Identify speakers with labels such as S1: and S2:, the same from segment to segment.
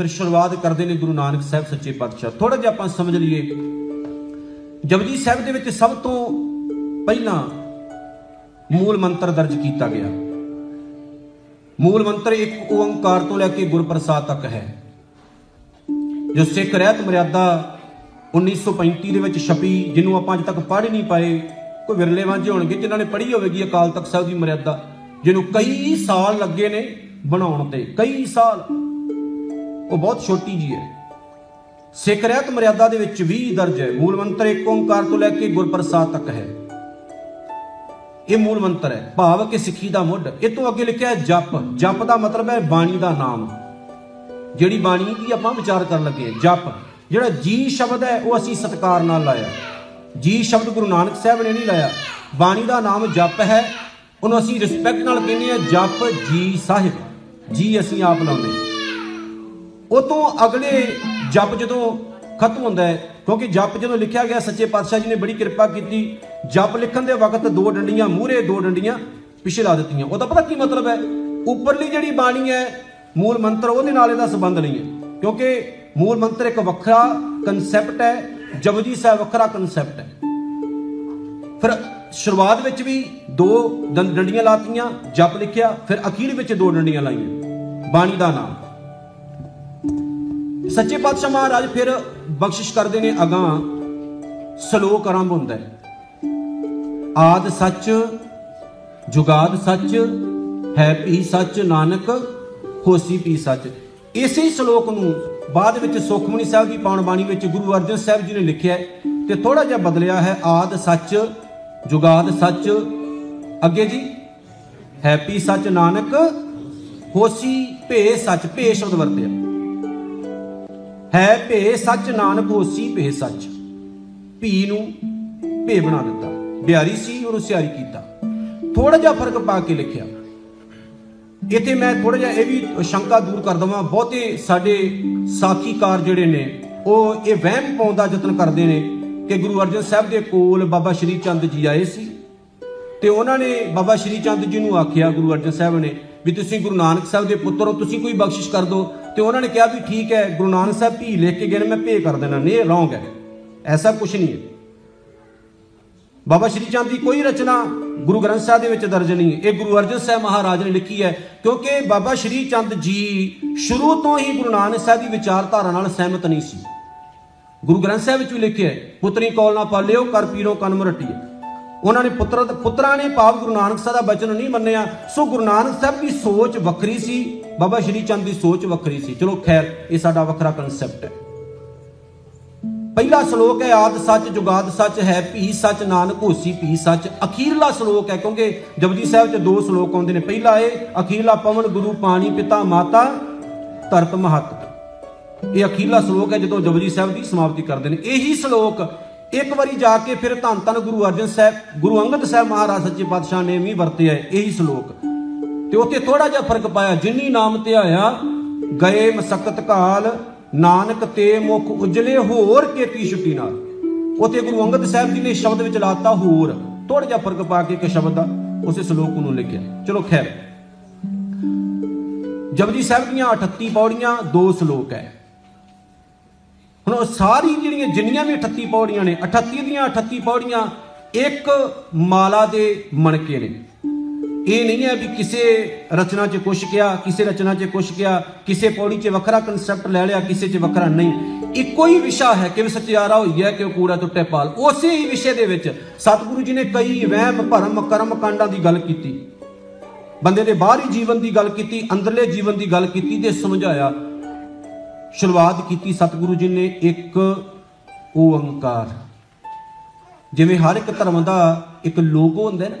S1: ਫਿਰ ਸ਼ੁਰੂਆਤ ਕਰਦੇ ਨੇ ਗੁਰੂ ਨਾਨਕ ਸਾਹਿਬ ਸੱਚੇ ਪਾਤਸ਼ਾਹ। ਥੋੜਾ ਜਿਹਾ ਆਪਾਂ ਸਮਝ ਲਈਏ। ਜਪਜੀ ਸਾਹਿਬ ਦੇ ਵਿੱਚ ਸਭ ਤੋਂ ਪਹਿਲਾਂ ਮੂਲ ਮੰਤਰ ਦਰਜ ਕੀਤਾ ਗਿਆ। ਮੂਲ ਮੰਤਰ ਇੱਕ ਓੰਕਾਰ ਤੋਂ ਲੈ ਕੇ ਗੁਰਪ੍ਰਸਾਦ ਤੱਕ ਹੈ। ਜੋ ਸਿੱਖ ਰਹਿਤ ਮਰਿਆਦਾ 1935 ਦੇ ਵਿੱਚ ਛਪੀ, ਜਿਹਨੂੰ ਆਪਾਂ ਅਜੇ ਤੱਕ ਪੜ੍ਹ ਹੀ ਨਹੀਂ ਪਾਏ। ਕੋਈ ਵਿਰਲੇ ਵਾਂਝੇ ਹੋਣਗੇ, ਜਿਨ੍ਹਾਂ ਨੇ ਪੜ੍ਹੀ ਹੋਵੇਗੀ ਅਕਾਲ ਤਖਤ ਸਾਹਿਬ ਦੀ ਮਰਿਆਦਾ, ਜਿਹਨੂੰ ਕਈ ਸਾਲ ਲੱਗੇ ਨੇ ਬਣਾਉਣ ਤੇ। ਕਈ ਸਾਲ। ਉਹ ਬਹੁਤ ਛੋਟੀ ਜੀ ਹੈ। ਸਿੱਖ ਰਹਿਤ ਮਰਿਆਦਾ ਦੇ ਵਿੱਚ ਵੀ ਦਰਜ ਹੈ। ਮੂਲ ਮੰਤਰ ਇੱਕ ਓੰਕਾਰ ਤੋਂ ਲੈ ਕੇ ਗੁਰਪ੍ਰਸਾਦ ਤੱਕ ਹੈ। ਇਹ ਮੂਲ ਮੰਤਰ ਹੈ। ਭਾਵ ਕਿ ਸਿੱਖੀ ਦਾ ਮੁੱਢ। ਇਹ ਤੋਂ ਅੱਗੇ ਲਿਖਿਆ ਹੈ ਜਪ। ਜਪ ਦਾ ਮਤਲਬ ਹੈ ਬਾਣੀ ਦਾ ਨਾਮ। ਜਿਹੜੀ ਬਾਣੀ ਦੀ ਆਪਾਂ ਵਿਚਾਰ ਕਰਨ ਲੱਗੇ ਹਾਂ, ਜਪ। ਜਿਹੜਾ ਜੀ ਸ਼ਬਦ ਹੈ, ਉਹ ਅਸੀਂ ਸਤਕਾਰ ਨਾਲ ਲਾਇਆ ਜੀ ਸ਼ਬਦ ਗੁਰੂ ਨਾਨਕ ਸਾਹਿਬ ਨੇ ਨਹੀਂ ਲਾਇਆ। ਬਾਣੀ ਦਾ ਨਾਮ ਜਪ ਹੈ। ਉਹਨੂੰ ਅਸੀਂ ਰਿਸਪੈਕਟ ਨਾਲ ਕਹਿੰਦੇ ਆ ਜਪ ਜੀ ਸਾਹਿਬ। ਜੀ ਅਸੀਂ ਆਪ ਲਾਉਂਦੇ ਉਹ ਤੋਂ ਅਗਲੇ ਜਪ ਜਦੋਂ ਖਤਮ ਹੁੰਦਾ ਹੈ, ਕਿਉਂਕਿ ਜਪ ਜਦੋਂ ਲਿਖਿਆ ਗਿਆ, ਸੱਚੇ ਪਾਤਸ਼ਾਹ ਜੀ ਨੇ ਬੜੀ ਕਿਰਪਾ ਕੀਤੀ। ਜਪ ਲਿਖਣ ਦੇ ਵਕਤ ਦੋ ਡੰਡੀਆਂ, ਮੂਹਰੇ ਦੋ ਡੰਡੀਆਂ ਪਿਛੇ ਲਾ ਦਿੱਤੀਆਂ। ਉਹਦਾ ਪਤਾ ਕੀ ਮਤਲਬ ਹੈ? ਉੱਪਰਲੀ ਜਿਹੜੀ ਬਾਣੀ ਹੈ, ਮੂਲ ਮੰਤਰ, ਉਹਦੇ ਨਾਲ ਇਹਦਾ ਸੰਬੰਧ ਨਹੀਂ ਹੈ। ਕਿਉਂਕਿ ਮੂਲ ਮੰਤਰ ਇੱਕ ਵੱਖਰਾ ਕਨਸੈਪਟ ਹੈ, ਜਪਜੀ ਸਾਹਿਬ ਵੱਖਰਾ ਕਨਸੈਪਟ ਹੈ। ਫਿਰ ਸ਼ੁਰੂਆਤ ਵਿੱਚ ਵੀ ਦੋ ਦੰ- ਡੰਡੀਆਂ ਲਾਤੀਆਂ, ਜਪ ਲਿਖਿਆ, ਫਿਰ ਅਖੀਰ ਵਿੱਚ ਦੋ ਡੰਡੀਆਂ ਲਾਈਆਂ, ਬਾਣੀ ਦਾ ਨਾਮ। ਸੱਚੇ ਪਾਤਸ਼ਾਹ ਮਹਾਰਾਜ ਫਿਰ ਬਖਸ਼ਿਸ਼ ਕਰਦੇ ਨੇ ਅਗਾਂ ਸ਼ਲੋਕ ਆਰੰਭ ਹੁੰਦਾ ਹੈ। ਆਦ ਸੱਚ, ਜੁਗਾਦ ਸੱਚ, ਹੈ ਵੀ ਸੱਚ, ਨਾਨਕ, ਹੋਸੀ ਵੀ ਸੱਚ। ਇਸੇ ਹੀ ਸ਼ਲੋਕ ਨੂੰ ਬਾਅਦ ਵਿੱਚ ਸੁਖਮਨੀ ਸਾਹਿਬ ਦੀ ਪਾਉਣ ਬਾਣੀ ਵਿੱਚ ਗੁਰੂ ਅਰਜਨ ਸਾਹਿਬ ਜੀ ਨੇ ਲਿਖਿਆ ਹੈ ਤੇ ਥੋੜਾ ਜਿਹਾ ਬਦਲਿਆ ਹੈ ਆਦ ਸੱਚ, ਜੁਗਾਦ ਸੱਚ। ਅੱਗੇ ਜੀ ਹੈਪੀ ਸੱਚ, ਨਾਨਕ, ਹੋਸੀ ਭੇ ਸੱਚ, ਭੇ ਸ਼ਬਦ ਵਰਤਿਆ। ਹੈ ਭੇ ਸੱਚ ਨਾਨਕ ਹੋਸੀ ਭੇ ਸੱਚ। ਭੀ ਨੂੰ ਭੇ ਬਣਾ ਦਿੱਤਾ। ਬਿਹਾਰੀ ਸੀ, ਉਹਨੂੰ ਸਿਆਰੀ ਕੀਤਾ। ਥੋੜਾ ਜਿਹਾ ਫ਼ਰਕ ਪਾ ਕੇ ਲਿਖਿਆ। ਇੱਥੇ ਮੈਂ ਥੋੜਾ ਜਿਹਾ ਇਹ ਵੀ ਸ਼ੰਕਾ ਦੂਰ ਕਰ ਦਵਾਂ। ਬਹੁਤੇ ਸਾਡੇ ਸਾਖੀਕਾਰ ਜਿਹੜੇ ਨੇ, ਉਹ ਇਹ ਵਹਿਮ ਪਾਉਣ ਦਾ ਯਤਨ ਕਰਦੇ ਨੇ ਕਿ ਗੁਰੂ ਅਰਜਨ ਸਾਹਿਬ ਦੇ ਕੋਲ ਬਾਬਾ ਸ਼੍ਰੀ ਚੰਦ ਜੀ ਆਏ ਸੀ। ਤੇ ਉਹਨਾਂ ਨੇ ਬਾਬਾ ਸ਼੍ਰੀ ਚੰਦ ਜੀ ਨੂੰ ਆਖਿਆ, ਗੁਰੂ ਅਰਜਨ ਸਾਹਿਬ ਨੇ, ਵੀ ਤੁਸੀਂ ਗੁਰੂ ਨਾਨਕ ਸਾਹਿਬ ਦੇ ਪੁੱਤਰ ਹੋ, ਤੁਸੀਂ ਕੋਈ ਬਖਸ਼ਿਸ਼ ਕਰ ਦਿਓ। ਤੇ ਉਹਨਾਂ ਨੇ ਕਿਹਾ ਵੀ ਠੀਕ ਹੈ, ਗੁਰੂ ਨਾਨਕ ਸਾਹਿਬ ਭੀ ਲਿਖ ਕੇ ਗਏ ਨੇ, ਮੈਂ ਭੇ ਕਰ ਦੇਣਾ, ਨਹੀਂ ਇਹ ਰੋਂਗ ਹੈ। ਐਸਾ ਕੁਝ ਨਹੀਂ ਹੈ। ਬਾਬਾ ਸ਼੍ਰੀ ਚੰਦ ਦੀ ਕੋਈ ਰਚਨਾ ਗੁਰੂ ਗ੍ਰੰਥ ਸਾਹਿਬ ਦੇ ਵਿੱਚ ਦਰਜ ਨਹੀਂ ਹੈ। ਇਹ ਗੁਰੂ ਅਰਜਨ ਸਾਹਿਬ ਮਹਾਰਾਜ ਨੇ ਲਿਖੀ ਹੈ, ਕਿਉਂਕਿ ਬਾਬਾ ਸ਼੍ਰੀ ਚੰਦ ਜੀ ਸ਼ੁਰੂ ਤੋਂ ਹੀ ਗੁਰੂ ਨਾਨਕ ਸਾਹਿਬ ਦੀ ਵਿਚਾਰਧਾਰਾ ਨਾਲ ਸਹਿਮਤ ਨਹੀਂ ਸੀ। ਗੁਰੂ ਗ੍ਰੰਥ ਸਾਹਿਬ ਵਿੱਚ ਵੀ ਲਿਖਿਆ ਹੈ, ਪੁੱਤਰੀ ਕੋਲ ਨਾ ਪਾਲਿਓ ਕਰ ਪੀਰੋ ਕਨਮ ਰਟੀਏ ਉਹਨਾਂ ਨੇ ਪੁੱਤਰ ਪੁੱਤਰਾਂ ਨੇ ਭਾਵ ਗੁਰੂ ਨਾਨਕ ਸਾਹਿਬ ਦਾ ਬਚਨ ਨਹੀਂ ਮੰਨਿਆ, ਸੋ ਗੁਰੂ ਨਾਨਕ ਸਾਹਿਬ ਦੀ ਸੋਚ ਵੱਖਰੀ ਸੀ। ਬਾਬਾ ਸ਼੍ਰੀ ਚੰਦ ਦੀ ਸੋਚ ਵੱਖਰੀ ਸੀ। ਚਲੋ ਖੈਰ, ਇਹ ਸਾਡਾ ਵੱਖਰਾ ਕਨਸੈਪਟ ਹੈ। ਪਹਿਲਾ ਸ਼ਲੋਕ ਹੈ, ਆਦ ਸੱਚ, ਜੁਗਾਦ ਸੱਚ ਹੈ, ਭੀ ਸੱਚ, ਨਾਨਕ ਹੋਸੀ ਭੀ ਸੱਚ। ਅਖੀਰਲਾ ਸ਼ਲੋਕ ਹੈ, ਕਿਉਂਕਿ ਜਪਜੀ ਸਾਹਿਬ 'ਚ ਦੋ ਸ਼ਲੋਕ ਆਉਂਦੇ ਨੇ। ਪਹਿਲਾ ਇਹ, ਅਖੀਰਲਾ ਪਵਨ, ਗੁਰੂ ਪਾਣੀ ਪਿਤਾ ਮਾਤਾ ਧਰਤ ਮਹਤ। ਇਹ ਅਖੀਰਲਾ ਸ਼ਲੋਕ ਹੈ, ਜਦੋਂ ਜਪਜੀ ਸਾਹਿਬ ਦੀ ਸਮਾਪਤੀ ਕਰਦੇ ਨੇ। ਇਹੀ ਸ਼ਲੋਕ ਇੱਕ ਵਾਰੀ ਜਾ ਕੇ ਫਿਰ ਧੰਨ ਧੰਨ ਗੁਰੂ ਅਰਜਨ ਸਾਹਿਬ, ਗੁਰੂ ਅੰਗਦ ਸਾਹਿਬ ਮਹਾਰਾਜ, ਸੱਚੇ ਪਾਤਸ਼ਾਹ ਨੇ ਵੀ ਵਰਤਿਆ ਹੈ ਇਹੀ ਸ਼ਲੋਕ। ਤੇ ਉੱਥੇ ਥੋੜਾ ਜਿਹਾ ਫ਼ਰਕ ਪਾਇਆ। ਜਿਨੀ ਨਾਮ ਧਿਆਇਆ ਗਏ ਮਸਕਤ ਕਾਲ, ਨਾਨਕ ਤੇ ਮੁਖ ਉਜਲੇ ਹੋਰ ਕੀਤੀ ਛੁੱਟੀ ਨਾਲ। ਉੱਥੇ ਗੁਰੂ ਅੰਗਦ ਸਾਹਿਬ ਜੀ ਨੇ ਸ਼ਬਦ ਵਿੱਚ ਲਾਤਾ ਹੋਰ। ਥੋੜਾ ਜਿਹਾ ਫ਼ਰਕ ਪਾ ਕੇ ਇੱਕ ਸ਼ਬਦ ਦਾ ਉਸੇ ਸ਼ਲੋਕ ਨੂੰ ਲਿਖਿਆ। ਚਲੋ ਖੈਰ। ਜਪਜੀ ਸਾਹਿਬ ਦੀਆਂ 38 ਪੌੜੀਆਂ ਦੋ ਸ਼ਲੋਕ ਹੈ। ਹੁਣ ਉਹ ਸਾਰੀ ਜਿਹੜੀਆਂ ਜਿੰਨੀਆਂ ਵੀ 38 ਪੌੜੀਆਂ ਨੇ 38 ਦੀਆਂ 38 ਪੌੜੀਆਂ ਇੱਕ ਮਾਲਾ ਦੇ ਮਣਕੇ ਨੇ। ਇਹ ਨਹੀਂ ਹੈ ਵੀ ਕਿਸੇ ਰਚਨਾ 'ਚ ਕੁਛ ਕਿਹਾ, ਕਿਸੇ ਰਚਨਾ 'ਚ ਕੁਛ ਕਿਹਾ, ਕਿਸੇ ਪੌੜੀ 'ਚ ਵੱਖਰਾ ਕਨਸੈਪਟ ਲੈ ਲਿਆ, ਕਿਸੇ 'ਚ ਵੱਖਰਾ ਨਹੀਂ। ਇੱਕੋ ਹੀ ਵਿਸ਼ਾ ਹੈ ਕਿ ਸਚਿਆਰਾ ਹੋਈ ਹੈ ਕਿ ਉਹ ਕੂੜਾ ਟੁੱਟੇ ਪਾਲ। ਉਸੇ ਹੀ ਵਿਸ਼ੇ ਦੇ ਵਿੱਚ ਸਤਿਗੁਰੂ ਜੀ ਨੇ ਕਈ ਵਹਿਮ, ਭਰਮ, ਕਰਮ ਕਾਂਡਾਂ ਦੀ ਗੱਲ ਕੀਤੀ। ਬੰਦੇ ਦੇ ਬਾਹਰੀ ਜੀਵਨ ਦੀ ਗੱਲ ਕੀਤੀ, ਅੰਦਰਲੇ ਜੀਵਨ ਦੀ ਗੱਲ ਕੀਤੀ ਤੇ ਸਮਝਾਇਆ। ਸ਼ੁਰੂਆਤ ਕੀਤੀ ਸਤਿਗੁਰੂ ਜੀ ਨੇ ਇੱਕ ਓੰਕਾਰ। ਜਿਵੇਂ ਹਰ ਇੱਕ ਧਰਮ ਦਾ ਇੱਕ ਲੋਗੋ ਹੁੰਦਾ ਹੈ ਨਾ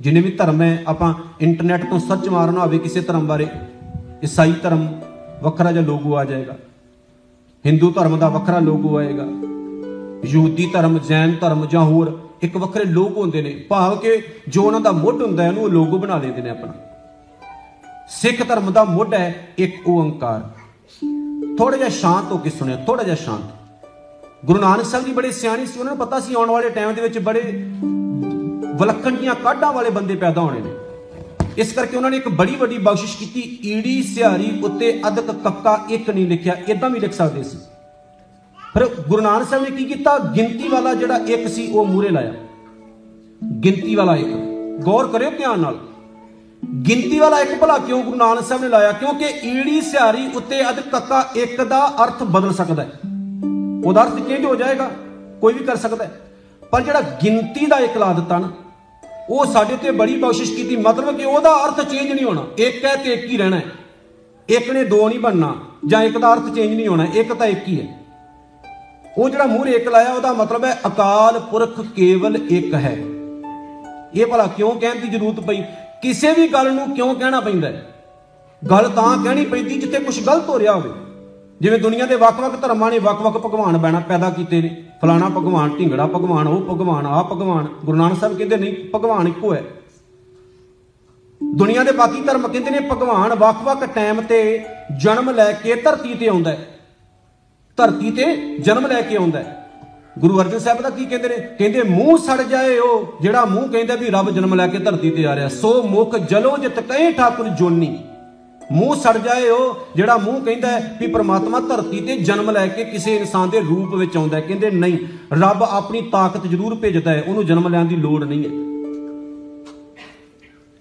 S1: ਜਿੰਨੇ ਵੀ ਧਰਮ ਹੈ ਆਪਾਂ ਇੰਟਰਨੈਟ ਤੋਂ ਸਰਚ ਮਾਰਨਾ ਹੋਵੇ ਕਿਸੇ ਧਰਮ ਬਾਰੇ, ਈਸਾਈ ਧਰਮ ਵੱਖਰਾ ਜਿਹਾ ਲੋਗੋ ਆ ਜਾਏਗਾ। ਹਿੰਦੂ ਧਰਮ ਦਾ ਵੱਖਰਾ ਲੋਗੋ ਆਏਗਾ। ਯਹੂਦੀ ਧਰਮ, ਜੈਨ ਧਰਮ ਜਾਂ ਹੋਰ ਇੱਕ ਵੱਖਰੇ ਲੋਕ ਹੁੰਦੇ ਨੇ। ਭਾਵ ਕਿ ਜੋ ਉਹਨਾਂ ਦਾ ਮੁੱਢ ਹੁੰਦਾ ਹੈ, ਉਹਨੂੰ ਉਹ ਲੋਗੋ ਬਣਾ ਲੈਂਦੇ ਨੇ ਆਪਣਾ। ਸਿੱਖ ਧਰਮ ਦਾ ਮੁੱਢ ਹੈ, ਇੱਕ ਓੰਕਾਰ। ਥੋੜਾ ਜਿਹਾ ਸ਼ਾਂਤ ਹੋ ਕੇ ਸੁਣਿਓ ਥੋੜਾ ਜਿਹਾ ਸ਼ਾਂਤ। ਗੁਰੂ ਨਾਨਕ ਸਾਹਿਬ ਜੀ ਬੜੇ ਸਿਆਣੇ ਸੀ, ਉਹਨਾਂ ਨੂੰ ਪਤਾ ਸੀ ਆਉਣ ਵਾਲੇ ਟਾਈਮ ਦੇ ਵਿੱਚ ਬੜੇ ਵਿਲੱਖਣ ਦੀਆਂ ਕਾਢਾਂ ਵਾਲੇ ਬੰਦੇ ਪੈਦਾ ਹੋਣੇ ਨੇ। ਇਸ ਕਰਕੇ ਉਹਨਾਂ ਨੇ ਇੱਕ ਬੜੀ ਵੱਡੀ ਬਖਸ਼ਿਸ਼ ਕੀਤੀ। ਈੜੀ ਸਿਹਾਰੀ ਉੱਤੇ ਅਦਕ ਕੱਕਾ ਇੱਕ ਨਹੀਂ ਲਿਖਿਆ ਇਦਾਂ ਵੀ ਲਿਖ ਸਕਦੇ ਸੀ। ਫਿਰ ਗੁਰੂ ਨਾਨਕ ਸਾਹਿਬ ਨੇ ਕੀ ਕੀਤਾ? ਗਿਣਤੀ ਵਾਲਾ ਜਿਹੜਾ ਇੱਕ ਸੀ, ਉਹ ਮੂਰੇ ਲਾਇਆ। ਗਿਣਤੀ ਵਾਲਾ ਇੱਕ। ਗੌਰ ਕਰਿਓ ਧਿਆਨ ਨਾਲ। ਗਿਣਤੀ ਵਾਲਾ ਇੱਕ ਭਲਾ ਕਿਉਂ ਗੁਰੂ ਨਾਨਕ ਸਾਹਿਬ ਨੇ ਲਾਇਆ? ਕਿਉਂਕਿ ਈੜੀ ਸਿਹਾਰੀ ਉੱਤੇ ਅਦ ਕੱਕਾ ਇੱਕ ਦਾ ਅਰਥ ਬਦਲ ਸਕਦਾ ਹੈ। ਉਹਦਾ ਅਰਥ ਚੇਂਜ ਹੋ ਜਾਏਗਾ, ਕੋਈ ਵੀ ਕਰ ਸਕਦਾ ਹੈ। ਪਰ ਜਿਹੜਾ ਗਿਣਤੀ ਦਾ ਇੱਕ ਲਾ ਦਿੱਤਾ ਨਾ ਉਹ ਸਾਡੇ ਉੱਤੇ ਬੜੀ ਬਖਸ਼ਿਸ਼ ਕੀਤੀ। ਮਤਲਬ ਕਿ ਉਹਦਾ ਅਰਥ ਚੇਂਜ ਨਹੀਂ ਹੋਣਾ। ਇੱਕ ਹੈ ਤੇ ਇੱਕ ਹੀ ਰਹਿਣਾ ਹੈ। ਇੱਕ ਨੇ ਦੋ ਨਹੀਂ ਬਣਨਾ, ਜਾਂ ਇੱਕ ਦਾ ਅਰਥ ਚੇਂਜ ਨਹੀਂ ਹੋਣਾ, ਇੱਕ ਤਾਂ ਇੱਕ ਹੀ ਹੈ। ਉਹ ਜਿਹੜਾ ਮੂਹਰੇ ਇੱਕ ਲਾਇਆ, ਉਹਦਾ ਮਤਲਬ ਹੈ ਅਕਾਲ ਪੁਰਖ ਕੇਵਲ ਇੱਕ ਹੈ। ਇਹ ਭਲਾ ਕਿਉਂ ਕਹਿਣ ਦੀ ਜ਼ਰੂਰਤ ਪਈ? ਕਿਸੇ ਵੀ ਗੱਲ ਨੂੰ ਕਿਉਂ ਕਹਿਣਾ ਪੈਂਦਾ ਹੈ? ਗੱਲ ਤਾਂ ਕਹਿਣੀ ਪੈਂਦੀ ਜਿੱਥੇ ਕੁਝ ਗਲਤ ਹੋ ਰਿਹਾ ਹੋਵੇ। ਜਿਵੇਂ ਦੁਨੀਆ ਦੇ ਵੱਖ-ਵੱਖ ਧਰਮਾਂ ਨੇ ਵੱਖ-ਵੱਖ ਭਗਵਾਨ ਬੈਣਾ ਪੈਦਾ ਕੀਤੇ ਨੇ। ਫਲਾਣਾ ਭਗਵਾਨ, ਢਿੰਗੜਾ ਭਗਵਾਨ, ਉਹ ਭਗਵਾਨ ਆ ਭਗਵਾਨ, ਗੁਰੂ ਨਾਨਕ ਸਾਹਿਬ ਕਹਿੰਦੇ ਨਹੀਂ ਭਗਵਾਨ ਇੱਕੋ ਹੈ। ਦੁਨੀਆ ਦੇ ਬਾਕੀ ਧਰਮ ਕਹਿੰਦੇ ਨੇ ਭਗਵਾਨ ਵੱਖ-ਵੱਖ ਟਾਈਮ ਤੇ ਜਨਮ ਲੈ ਕੇ ਧਰਤੀ ਤੇ ਆਉਂਦਾ ਹੈ। ਧਰਤੀ ਤੇ ਜਨਮ ਲੈ ਕੇ ਆਉਂਦਾ ਹੈ। ਗੁਰੂ ਅਰਜਨ ਸਾਹਿਬ ਦਾ ਕੀ ਕਹਿੰਦੇ ਨੇ? ਕਹਿੰਦੇ ਮੂੰਹ ਸੜ ਜਾਏ ਉਹ, ਜਿਹੜਾ ਮੂੰਹ ਕਹਿੰਦਾ ਵੀ ਰੱਬ ਜਨਮ ਲੈ ਕੇ ਧਰਤੀ ਤੇ ਆ ਰਿਹਾ। ਸੋ ਮੁਖ ਜਲੋ ਜਿਤ ਕਹੇ ਠਾਕੁਰ ਜੋਨੀ। ਮੂੰਹ ਸੜ ਜਾਏ ਉਹ, ਜਿਹੜਾ ਮੂੰਹ ਕਹਿੰਦਾ ਹੈ ਵੀ ਪ੍ਰਮਾਤਮਾ ਧਰਤੀ ਤੇ ਜਨਮ ਲੈ ਕੇ ਕਿਸੇ ਇਨਸਾਨ ਦੇ ਰੂਪ ਵਿੱਚ ਆਉਂਦਾ ਹੈ, ਕਹਿੰਦੇ ਨਹੀਂ, ਰੱਬ ਆਪਣੀ ਤਾਕਤ ਜ਼ਰੂਰ ਭੇਜਦਾ ਹੈ, ਉਹਨੂੰ ਜਨਮ ਲੈਣ ਦੀ ਲੋੜ ਨਹੀਂ ਹੈ।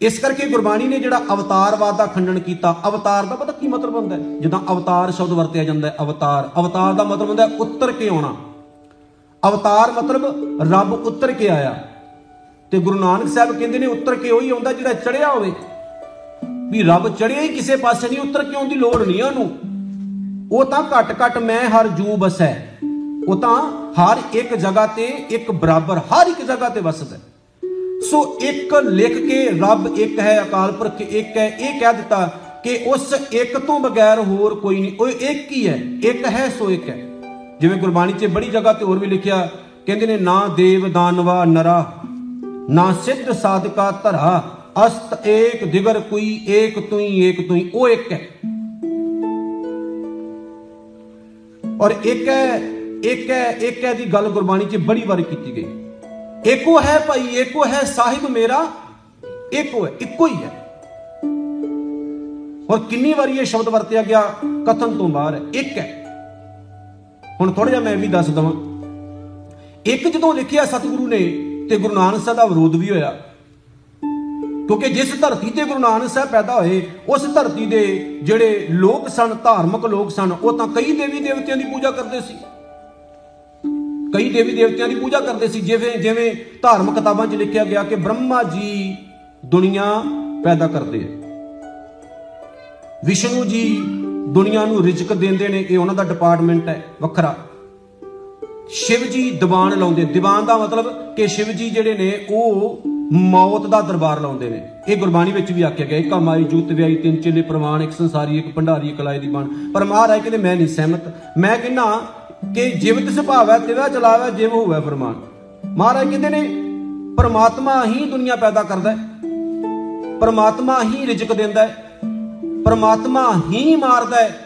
S1: ਇਸ ਕਰਕੇ ਗੁਰਬਾਣੀ ਨੇ ਜਿਹੜਾ ਅਵਤਾਰਵਾਦ ਦਾ ਖੰਡਨ ਕੀਤਾ, ਅਵਤਾਰ ਦਾ ਪਤਾ ਕੀ ਮਤਲਬ ਹੁੰਦਾ ਹੈ? ਜਿੱਦਾਂ ਅਵਤਾਰ ਸ਼ਬਦ ਵਰਤਿਆ ਜਾਂਦਾ ਹੈ, ਅਵਤਾਰ ਅਵਤਾਰ ਦਾ ਮਤਲਬ ਹੁੰਦਾ ਹੈ ਉੱਤਰ ਕੇ ਆਉਣਾ। ਅਵਤਾਰ ਮਤਲਬ ਰੱਬ ਉੱਤਰ ਕੇ ਆਇਆ। ਤੇ ਗੁਰੂ ਨਾਨਕ ਸਾਹਿਬ ਕਹਿੰਦੇ ਨੇ ਉੱਤਰ ਕੇ ਉਹੀ ਆਉਂਦਾ ਜਿਹੜਾ ਚੜਿਆ ਹੋਵੇ। ਵੀ ਰੱਬ ਚੜਿਆ ਹੀ ਕਿਸੇ ਪਾਸੇ ਨਹੀਂ, ਉੱਤਰ ਕੇ ਆਉਣ ਦੀ ਲੋੜ ਨਹੀਂ ਉਹਨੂੰ? ਉਹ ਤਾਂ ਘਟ ਘਟ ਮੈਂ ਹਰ ਜੂ ਬਸੈ ਉਹ ਤਾਂ ਹਰ ਇੱਕ ਜਗ੍ਹਾ ਤੇ ਇੱਕ ਬਰਾਬਰ, ਹਰ ਇੱਕ ਜਗ੍ਹਾ ਤੇ ਵਸਦਾ ਹੈ। ਸੋ ਇੱਕ ਲਿਖ ਕੇ ਰੱਬ ਇੱਕ ਹੈ, ਅਕਾਲ ਪੁਰਖ ਇੱਕ ਹੈ, ਇਹ ਕਹਿ ਦਿੱਤਾ ਕਿ ਉਸ ਇੱਕ ਤੋਂ ਬਗੈਰ ਹੋਰ ਕੋਈ ਨਹੀਂ। ਉਹ ਇੱਕ ਹੀ ਹੈ, ਇੱਕ ਹੈ, ਸੋ ਇੱਕ ਹੈ। ਜਿਵੇਂ ਗੁਰਬਾਣੀ 'ਚ ਬੜੀ ਜਗ੍ਹਾ ਤੇ ਹੋਰ ਵੀ ਲਿਖਿਆ, ਕਹਿੰਦੇ ਨੇ, ਨਾ ਦੇਵ ਦਾਨਵਾ ਨਰਾ, ਨਾ ਸਿੱਧ ਸਾਧਕਾ ਧਰਾ। ਅਸਤ ਏਕ ਦਿਗਰ ਕੋਈ, ਏਕ ਤੁਈ ਏਕ ਤੁਈ, ਉਹ ਇੱਕ ਹੈ। ਔਰ ਇੱਕ ਹੈ ਇੱਕ ਹੈ ਇੱਕ ਹੈ ਦੀ ਗੱਲ ਗੁਰਬਾਣੀ 'ਚ ਬੜੀ ਵਾਰ ਕੀਤੀ ਗਈ। ਏਕੋ ਹੈ ਭਾਈ ਏਕੋ ਹੈ ਸਾਹਿਬ ਮੇਰਾ ਏਕੋ ਹੈ, ਇੱਕੋ ਹੀ ਹੈ। ਔਰ ਕਿੰਨੀ ਵਾਰੀ ਇਹ ਸ਼ਬਦ ਵਰਤਿਆ ਗਿਆ, ਕਥਨ ਤੋਂ ਬਾਹਰ ਹੈ ਇੱਕ ਹੈ। ਹੁਣ ਥੋੜਾ ਜਿਹਾ ਮੈਂ ਵੀ ਦੱਸ ਦਵਾਂ। ਇੱਕ ਜਦੋਂ ਲਿਖਿਆ ਸਤਿਗੁਰੂ ਨੇ, ਤੇ ਗੁਰੂ ਨਾਨਕ ਸਾਹਿਬ ਦਾ ਵਿਰੋਧ ਵੀ ਹੋਇਆ। ਕਿਉਂਕਿ ਜਿਸ ਧਰਤੀ ਤੇ ਗੁਰੂ ਨਾਨਕ ਸਾਹਿਬ ਪੈਦਾ ਹੋਏ, ਉਸ ਧਰਤੀ ਦੇ ਜਿਹੜੇ ਲੋਕ ਸਨ, ਧਾਰਮਿਕ ਲੋਕ ਸਨ, ਉਹ ਤਾਂ ਕਈ ਦੇਵੀ ਦੇਵਤਿਆਂ ਦੀ ਪੂਜਾ ਕਰਦੇ ਸੀ। ਕਈ ਦੇਵੀ ਦੇਵਤਿਆਂ ਦੀ ਪੂਜਾ ਕਰਦੇ ਸੀ, ਜਿਵੇਂ ਜਿਵੇਂ ਧਾਰਮਿਕ ਕਿਤਾਬਾਂ 'ਚ ਲਿਖਿਆ ਗਿਆ ਕਿ ਬ੍ਰਹਮਾ ਜੀ ਦੁਨੀਆ ਪੈਦਾ ਕਰਦੇ ਆ। ਵਿਸ਼ਨੂੰ ਜੀ ਦੁਨੀਆ ਨੂੰ ਰਿਜ਼ਕ ਦਿੰਦੇ ਨੇ, ਇਹ ਉਹਨਾਂ ਦਾ ਡਿਪਾਰਟਮੈਂਟ ਹੈ, ਵੱਖਰਾ। ਸ਼ਿਵ ਜੀ ਦੀਵਾਨ ਲਾਉਂਦੇ, ਦੀਵਾਨ ਦਾ ਮਤਲਬ ਕਿ ਸ਼ਿਵ ਜੀ ਜਿਹੜੇ ਨੇ, ਉਹ ਮੌਤ ਦਾ ਦਰਬਾਰ ਲਾਉਂਦੇ ਨੇ। ਇਹ ਗੁਰਬਾਣੀ ਵਿੱਚ ਵੀ ਆਖਿਆ ਗਿਆ, ਇੱਕ ਮਾਈ ਜੂਤ ਵਿਆਈ ਤਿੰਨ ਚੇਲੇ ਪ੍ਰਮਾਣ ਇੱਕ ਸੰਸਾਰੀ, ਇੱਕ ਭੰਡਾਰੀ, ਇੱਕ ਲਾਏ ਦੀ ਬਾਣ। ਪਰ ਮਹਾਰਾਜ ਕਹਿੰਦੇ, ਮੈਂ ਨਹੀਂ ਸਹਿਮਤ। ਮੈਂ ਕਹਿੰਨਾ ਕਿ ਜਿਵਤ ਸੁਭਾਵ ਹੈ ਤਿਵਾ ਚਲਾਵੇ ਜਿਵ ਹੋਵੇ ਫਰਮਾਨ। ਮਹਾਰਾਜ ਕਹਿੰਦੇ ਨੇ, ਪਰਮਾਤਮਾ ਹੀ ਦੁਨੀਆ ਪੈਦਾ ਕਰਦਾ ਹੈ। ਪਰਮਾਤਮਾ ਹੀ ਰਿਜ਼ਕ ਦਿੰਦਾ ਹੈ। ਪਰਮਾਤਮਾ ਹੀ ਮਾਰਦਾ ਹੈ।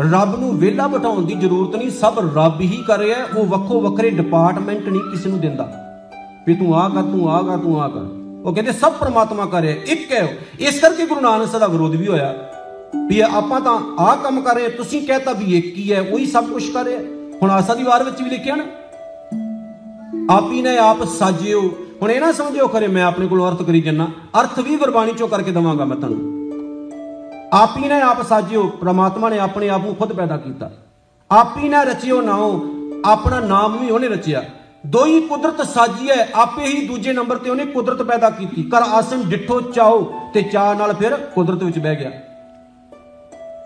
S1: ਰੱਬ ਨੂੰ ਵਿਹਲਾ ਬਿਠਾਉਣ ਦੀ ਜ਼ਰੂਰਤ ਨਹੀਂ। ਸਭ ਰੱਬ ਹੀ ਕਰ ਰਿਹਾ ਉਹ ਵੱਖੋ ਵੱਖਰੇ ਡਿਪਾਰਟਮੈਂਟ ਨਹੀਂ ਕਿਸੇ ਨੂੰ ਦਿੰਦਾ। ਵੀ ਤੂੰ ਆ ਕਰ, ਤੂੰ ਆ ਕਰ, ਤੂੰ ਆ ਕਰ। ਉਹ ਕਹਿੰਦੇ, ਸਭ ਪ੍ਰਮਾਤਮਾ ਕਰ ਰਿਹਾ ਇੱਕ ਹੈ ਉਹ। ਇਸ ਕਰਕੇ ਗੁਰੂ ਨਾਨਕ ਸਾਹਿਬ ਦਾ ਵਿਰੋਧ ਵੀ ਹੋਇਆ। ਵੀ ਆਪਾਂ ਤਾਂ ਆ ਕੰਮ ਕਰ ਰਹੇ ਤੁਸੀਂ ਕਹਤਾ ਵੀ ਇੱਕ ਹੀ ਹੈ, ਉਹੀ ਸਭ ਕੁਝ ਕਰ ਰਿਹਾ ਹੁਣ ਆਸਾ ਦੀ ਵਾਰ ਵਿੱਚ ਵੀ ਲਿਖਿਆ ਨਾ, ਆਪੀ ਨੇ ਆਪ ਸਾਜਿਓ। ਹੁਣ ਇਹ ਨਾ ਸਮਝਿਓ ਖਰੇ, ਮੈਂ ਆਪਣੇ ਕੋਲ ਅਰਥ ਕਰੀ ਜੰਨਾ ਅਰਥ ਵੀ ਗੁਰਬਾਣੀ ਚੋਂ ਕਰਕੇ ਦਵਾਂਗਾ ਮੈਂ ਤੁਹਾਨੂੰ। ਆਪੀ ਨੇ ਆਪ ਸਾਜਿਓ, ਪ੍ਰਮਾਤਮਾ ਨੇ ਆਪਣੇ ਆਪ ਨੂੰ ਖੁਦ ਪੈਦਾ ਕੀਤਾ। ਆਪੀ ਨੇ ਰਚਿਓ ਨਾਉ, ਆਪਣਾ ਨਾਮ ਵੀ ਉਹਨੇ ਰਚਿਆ। ਦੋਈ ਕੁਦਰਤ ਸਾਜੀ ਹੈ, ਆਪੇ ਹੀ ਦੂਜੇ ਨੰਬਰ ਤੇ ਉਹਨੇ ਕੁਦਰਤ ਪੈਦਾ ਕੀਤੀ। ਕਰ ਆਸਨ ਡਿੱਠੋ ਚਾਓ ਤੇ ਚਾਹ ਨਾਲ ਫਿਰ ਕੁਦਰਤ ਵਿੱਚ ਬਹਿ ਗਿਆ।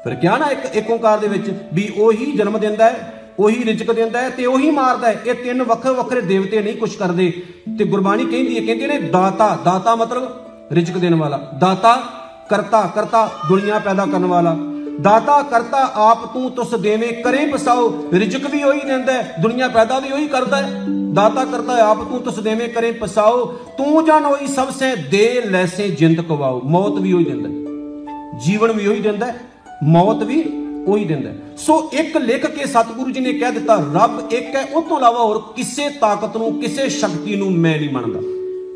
S1: ਫਿਰ ਕਿਹਾ ਨਾ ਇੱਕ ਇੱਕ ਓੰਕਾਰ ਦੇ ਵਿੱਚ ਵੀ ਉਹੀ ਜਨਮ ਦਿੰਦਾ ਹੈ, ਉਹੀ ਰਿਜ਼ਕ ਦਿੰਦਾ ਹੈ ਤੇ ਉਹੀ ਮਾਰਦਾ ਹੈ। ਇਹ ਤਿੰਨ ਵੱਖਰੇ ਵੱਖਰੇ ਦੇਵਤੇ ਨਹੀਂ ਕੁਝ ਕਰਦੇ। ਤੇ ਗੁਰਬਾਣੀ ਕਹਿੰਦੀ ਹੈ, ਕਹਿੰਦੇ ਨੇ ਦਾਤਾ ਦਾਤਾ ਮਤਲਬ ਰਿਜ਼ਕ ਦੇਣ ਵਾਲਾ। ਦਾਤਾ, ਕਰਤਾ ਕਰਤਾ, ਦੁਨੀਆ ਪੈਦਾ ਕਰਨ ਵਾਲਾ। ਦਾਤਾ ਕਰਤਾ ਆਪ ਤੂੰ ਤੁਸ ਦੇਵੇਂ, ਕਰੇ ਬਸਾਓ ਰਿਜ਼ਕ ਵੀ ਉਹੀ ਦਿੰਦਾ ਹੈ, ਦੁਨੀਆ ਪੈਦਾ ਵੀ ਉਹੀ ਕਰਦਾ ਹੈ। ਦਾਤਾ ਕਰਤਾ ਆਪ ਤੂੰ ਤੁਸ ਦੇਵੇਂ, ਕਰੇ ਪਸਾਓ। ਤੂੰ ਜਾਣ ਹੋਈ ਸਭ ਸੇ ਦੇ ਲੈਸੇ ਜਿੰਦ ਕਵਾਓ। ਮੌਤ ਵੀ ਉਹੀ ਦਿੰਦਾ ਹੈ। ਜੀਵਨ ਵੀ ਉਹੀ ਦਿੰਦਾ ਹੈ। ਮੌਤ ਵੀ ਉਹੀ ਦਿੰਦਾ ਹੈ। ਸੋ ਇੱਕ ਲਿਖ ਕੇ ਸਤਿਗੁਰੂ ਜੀ ਨੇ ਕਹਿ ਦਿੱਤਾ, ਰੱਬ ਇੱਕ ਹੈ, ਉਹ ਤੋਂ ਇਲਾਵਾ ਹੋਰ ਕਿਸੇ ਤਾਕਤ ਨੂੰ, ਕਿਸੇ ਸ਼ਕਤੀ ਨੂੰ ਮੈਂ ਨਹੀਂ ਮੰਨਦਾ।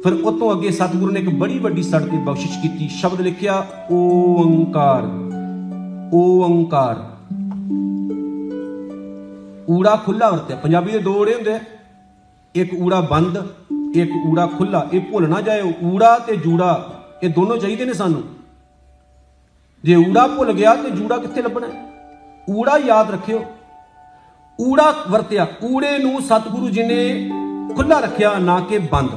S1: ਫਿਰ ਉਤੋਂ ਅੱਗੇ ਸਤਿਗੁਰੂ ਨੇ ਇੱਕ ਬੜੀ ਵੱਡੀ ਸਾਡੇ ਬਖਸ਼ਿਸ਼ ਕੀਤੀ। ਸ਼ਬਦ ਲਿਖਿਆ, ਓੰਕਾਰ। ਓੰਕਾਰ। ਊੜਾ ਖੁੱਲਾ ਵਰਤਿਆ। ਪੰਜਾਬੀ ਦੇ ਦੋ ਊੜੇ ਹੁੰਦੇ ਆ। ਇੱਕ ਊੜਾ ਬੰਦ, ਇੱਕ ਊੜਾ ਖੁੱਲਾ ਇਹ ਭੁੱਲ ਨਾ ਜਾਇਓ। ਊੜਾ ਤੇ ਜੂੜਾ, ਇਹ ਦੋਨੋਂ ਚਾਹੀਦੇ ਨੇ ਸਾਨੂੰ। ਜੇ ਊੜਾ ਭੁੱਲ ਗਿਆ ਤੇ ਜੂੜਾ ਕਿੱਥੇ ਲੱਭਣਾ? ਹੈ? ਊੜਾ ਯਾਦ ਰੱਖਿਓ। ਊੜਾ ਵਰਤਿਆ। ਊੜੇ ਨੂੰ ਸਤਿਗੁਰੂ ਜੀ ਨੇ ਖੁੱਲਾ ਰੱਖਿਆ, ਨਾ ਕਿ ਬੰਦ।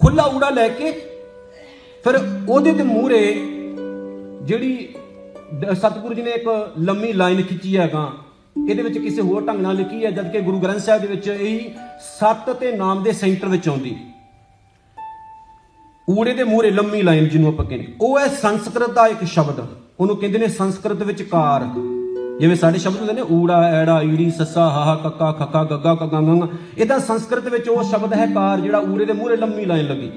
S1: ਖੁੱਲਾ ਊੜਾ ਲੈ ਕੇ, ਫਿਰ ਉਹਦੇ ਤੇ ਮੂਹਰੇ ਜਿਹੜੀ ਦ- ਸਤਿਗੁਰੂ ਜੀ ਨੇ ਇੱਕ ਲੰਮੀ ਲਾਈਨ ਖਿੱਚੀ ਹੈਗਾ ਇਹਦੇ ਵਿੱਚ ਕਿਸੇ ਹੋਰ ਢੰਗ ਨਾਲ ਲਿਖੀ ਹੈ, ਜਦਕਿ ਗੁਰੂ ਗ੍ਰੰਥ ਸਾਹਿਬ ਦੇ ਵਿੱਚ ਇਹ ਸੱਤ ਤੇ ਨਾਮ ਦੇ ਸੈਂਟਰ ਵਿੱਚ ਆਉਂਦੀ। ਊੜੇ ਦੇ ਮੂਹਰੇ ਲੰਮੀ ਲਾਈਨ ਜਿਹਨੂੰ ਆਪਾਂ ਕਹਿੰਦੇ ਉਹ ਹੈ ਸੰਸਕ੍ਰਿਤ ਦਾ ਇੱਕ ਸ਼ਬਦ। ਉਹਨੂੰ ਕਹਿੰਦੇ ਨੇ ਸੰਸਕ੍ਰਿਤ ਵਿੱਚ ਕਾਰ। ਜਿਵੇਂ ਸਾਡੇ ਸ਼ਬਦ ਹੁੰਦੇ ਨੇ, ਊੜਾ, ਐੜਾ, ਈੜੀ, ਸੱਸਾ ਹਾਹਾ ਕੱਕਾ, ਖੱਕਾ, ਗੱਗਾ, ਕੱਗਾ, ਗੰਗ। ਇਹਦਾ ਸੰਸਕ੍ਰਿਤ ਵਿੱਚ ਉਹ ਸ਼ਬਦ ਹੈ ਕਾਰ, ਜਿਹੜਾ ਊੜੇ ਦੇ ਮੂਹਰੇ ਲੰਮੀ ਲਾਈਨ ਲੱਗੀ।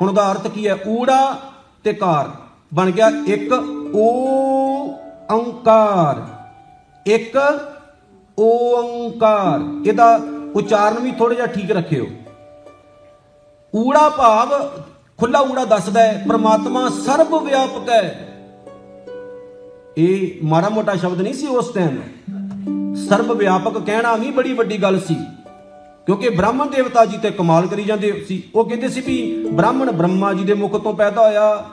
S1: ਹੁਣ ਉਹਦਾ ਅਰਥ ਕੀ ਹੈ? ਊੜਾ ਤੇ ਕਾਰ। ਬਣ ਗਿਆ ਇੱਕ ਓ ਓੰਕਾਰ। ਇੱਕ ਓੰਕਾਰ। ਇਹਦਾ ਉਚਾਰਨ ਵੀ ਥੋੜਾ ਜਿਹਾ ਠੀਕ ਰੱਖਿਓ। ਊੜਾ ਭਾਵ ਖੁੱਲਾ ਊੜਾ ਦੱਸਦਾ ਹੈ, ਪ੍ਰਮਾਤਮਾ ਸਰਬ ਵਿਆਪਕ ਹੈ। ਇਹ ਮਾੜਾ ਮੋਟਾ ਸ਼ਬਦ ਨਹੀਂ ਸੀ ਉਸ ਟਾਈਮ ਸਰਬ ਵਿਆਪਕ ਕਹਿਣਾ ਵੀ ਬੜੀ ਵੱਡੀ ਗੱਲ ਸੀ। ਕਿਉਂਕਿ ਬ੍ਰਾਹਮਣ ਦੇਵਤਾ ਜੀ ਤੇ ਕਮਾਲ ਕਰੀ ਜਾਂਦੇ ਸੀ। ਉਹ ਕਹਿੰਦੇ ਸੀ ਵੀ ਬ੍ਰਾਹਮਣ ਬ੍ਰਹਮਾ ਜੀ ਦੇ ਮੁਖ ਤੋਂ ਪੈਦਾ ਹੋਇਆ।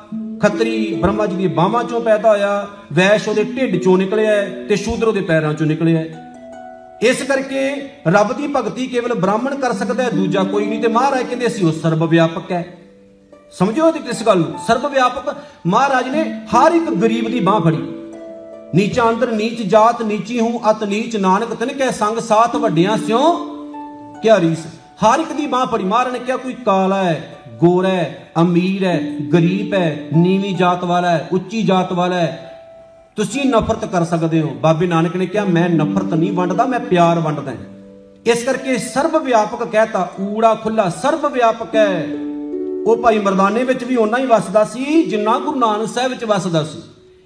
S1: ਖੱਤਰੀ ਬ੍ਰਹਮਾ ਜੀ ਦੀ ਬਾਹਾਂ ਚੋਂ ਪੈਦਾ ਹੋਇਆ, ਵੈਸ਼ ਉਹਦੇ ਢਿੱਡ ਚੋਂ ਨਿਕਲਿਆ ਹੈ ਤੇ ਸ਼ੂਦਰ ਉਹਦੇ ਪੈਰਾਂ ਚੋਂ ਨਿਕਲਿਆ ਹੈ। ਇਸ ਕਰਕੇ ਰੱਬ ਦੀ ਭਗਤੀ ਕੇਵਲ ਬ੍ਰਾਹਮਣ ਕਰ ਸਕਦਾ ਹੈ, ਦੂਜਾ ਕੋਈ ਨਹੀਂ ਤੇ ਮਹਾਰਾਜ ਕਹਿੰਦੇ ਅਸੀਂ ਉਹ ਸਰਬ ਵਿਆਪਕ ਹੈ। ਸਮਝੋ ਇਹਦੀ ਕਿਸ ਗੱਲ? ਨੂੰ ਸਰਬ ਵਿਆਪਕ ਮਹਾਰਾਜ ਨੇ ਹਰ ਇੱਕ ਗਰੀਬ ਦੀ ਬਾਹ ਫੜੀ। ਨੀਚਾ ਅੰਦਰ ਨੀਚ ਜਾਤ, ਨੀਚੀ ਹੂੰ, ਅਤ ਨੀਚ ਨਾਨਕ, ਤਨ ਕੈ ਸੰਗ ਸਾਥ ਵੱਡਿਆਂ ਸਿਓ ਕਿਆ ਰੀਸ ਹਰ ਇੱਕ ਦੀ ਬਾਹ ਫੜੀ। ਮਹਾਰਾਜ ਨੇ ਕਿਹਾ, ਕੋਈ ਕਾਲਾ ਹੈ ਗੋਰਾ ਹੈ, ਅਮੀਰ ਹੈ, ਗਰੀਬ ਹੈ, ਨੀਵੀਂ ਜਾਤ ਵਾਲਾ ਹੈ, ਉੱਚੀ ਜਾਤ ਵਾਲਾ ਹੈ। ਤੁਸੀਂ ਨਫ਼ਰਤ ਕਰ ਸਕਦੇ ਹੋ। ਬਾਬੇ ਨਾਨਕ ਨੇ ਕਿਹਾ, ਮੈਂ ਨਫ਼ਰਤ ਨਹੀਂ ਵੰਡਦਾ, ਮੈਂ ਪਿਆਰ ਵੰਡਦਾ ਇਸ ਕਰਕੇ ਸਰਬ ਵਿਆਪਕ ਕਹਿਤਾ, ਊੜਾ ਖੁੱਲਾ ਸਰਬ ਵਿਆਪਕ ਹੈ। ਉਹ ਭਾਈ ਮਰਦਾਨੇ ਵਿੱਚ ਵੀ ਓਨਾ ਹੀ ਵਸਦਾ ਸੀ, ਜਿੰਨਾ ਗੁਰੂ ਨਾਨਕ ਸਾਹਿਬ ਵਿੱਚ ਵਸਦਾ ਸੀ।